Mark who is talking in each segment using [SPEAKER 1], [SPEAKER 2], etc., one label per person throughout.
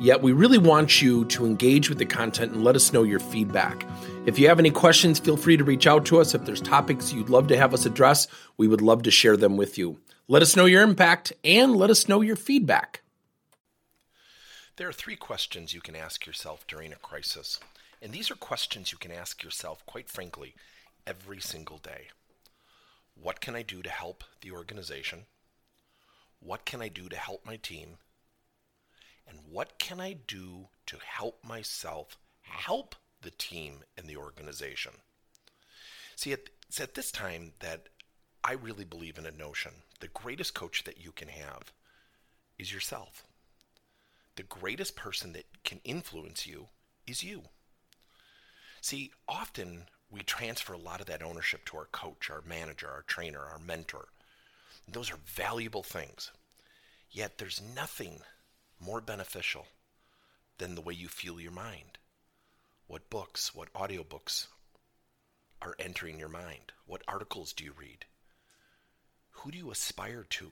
[SPEAKER 1] Yet, we really want you to engage with the content and let us know your feedback. If you have any questions, feel free to reach out to us. If there's topics you'd love to have us address, we would love to share them with you. Let us know your impact and let us know your feedback.
[SPEAKER 2] There are three questions you can ask yourself during a crisis. And these are questions you can ask yourself, quite frankly, every single day. What can I do to help the organization? What can I do to help my team? And what can I do to help myself help the team and the organization. See, it's at this time that I really believe in a notion. The greatest coach that you can have is yourself. The greatest person that can influence you is you. See, often we transfer a lot of that ownership to our coach, our manager, our trainer, our mentor. Those are valuable things. Yet there's nothing more beneficial than the way you feel your mind. What books, what audiobooks are entering your mind? What articles do you read? Who do you aspire to?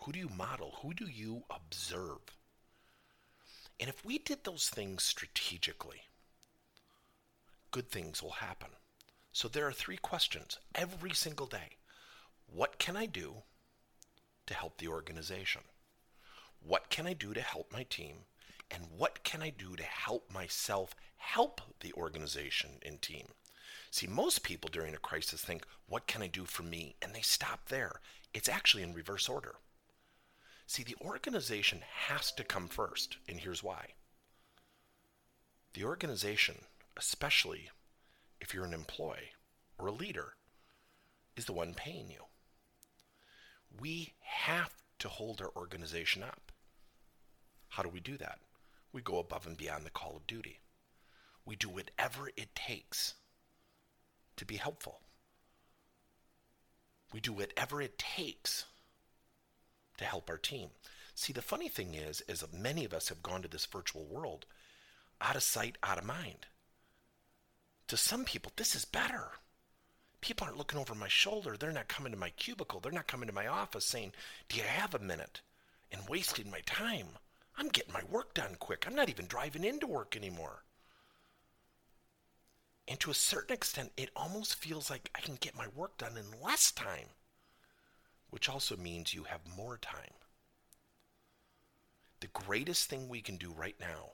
[SPEAKER 2] Who do you model? Who do you observe? And if we did those things strategically, good things will happen. So there are three questions every single day. What can I do to help the organization? What can I do to help my team? And what can I do to help myself help the organization and team? See, most people during a crisis think, what can I do for me? And they stop there. It's actually in reverse order. See, the organization has to come first, and here's why. The organization, especially if you're an employee or a leader, is the one paying you. We have to hold our organization up. How do we do that? We go above and beyond the call of duty. We do whatever it takes to be helpful. We do whatever it takes to help our team. See, the funny thing is, is that many of us have gone to this virtual world out of sight, out of mind. To some people, this is better. People aren't looking over my shoulder. They're not coming to my cubicle. They're not coming to my office saying, Do you have a minute? and wasting my time. I'm getting my work done quick. I'm not even driving into work anymore. And to a certain extent, it almost feels like I can get my work done in less time, which also means you have more time. The greatest thing we can do right now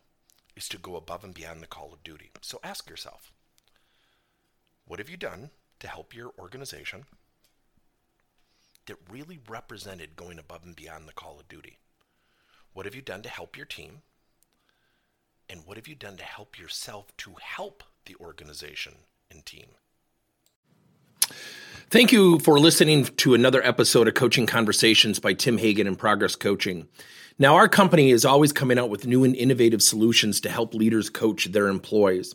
[SPEAKER 2] is to go above and beyond the call of duty. So ask yourself what have you done to help your organization that really represented going above and beyond the call of duty? What have you done to help your team? And what have you done to help yourself to help the organization and team?
[SPEAKER 1] Thank you for listening to another episode of Coaching Conversations by Tim Hagen and Progress Coaching. Now, our company is always coming out with new and innovative solutions to help leaders coach their employees.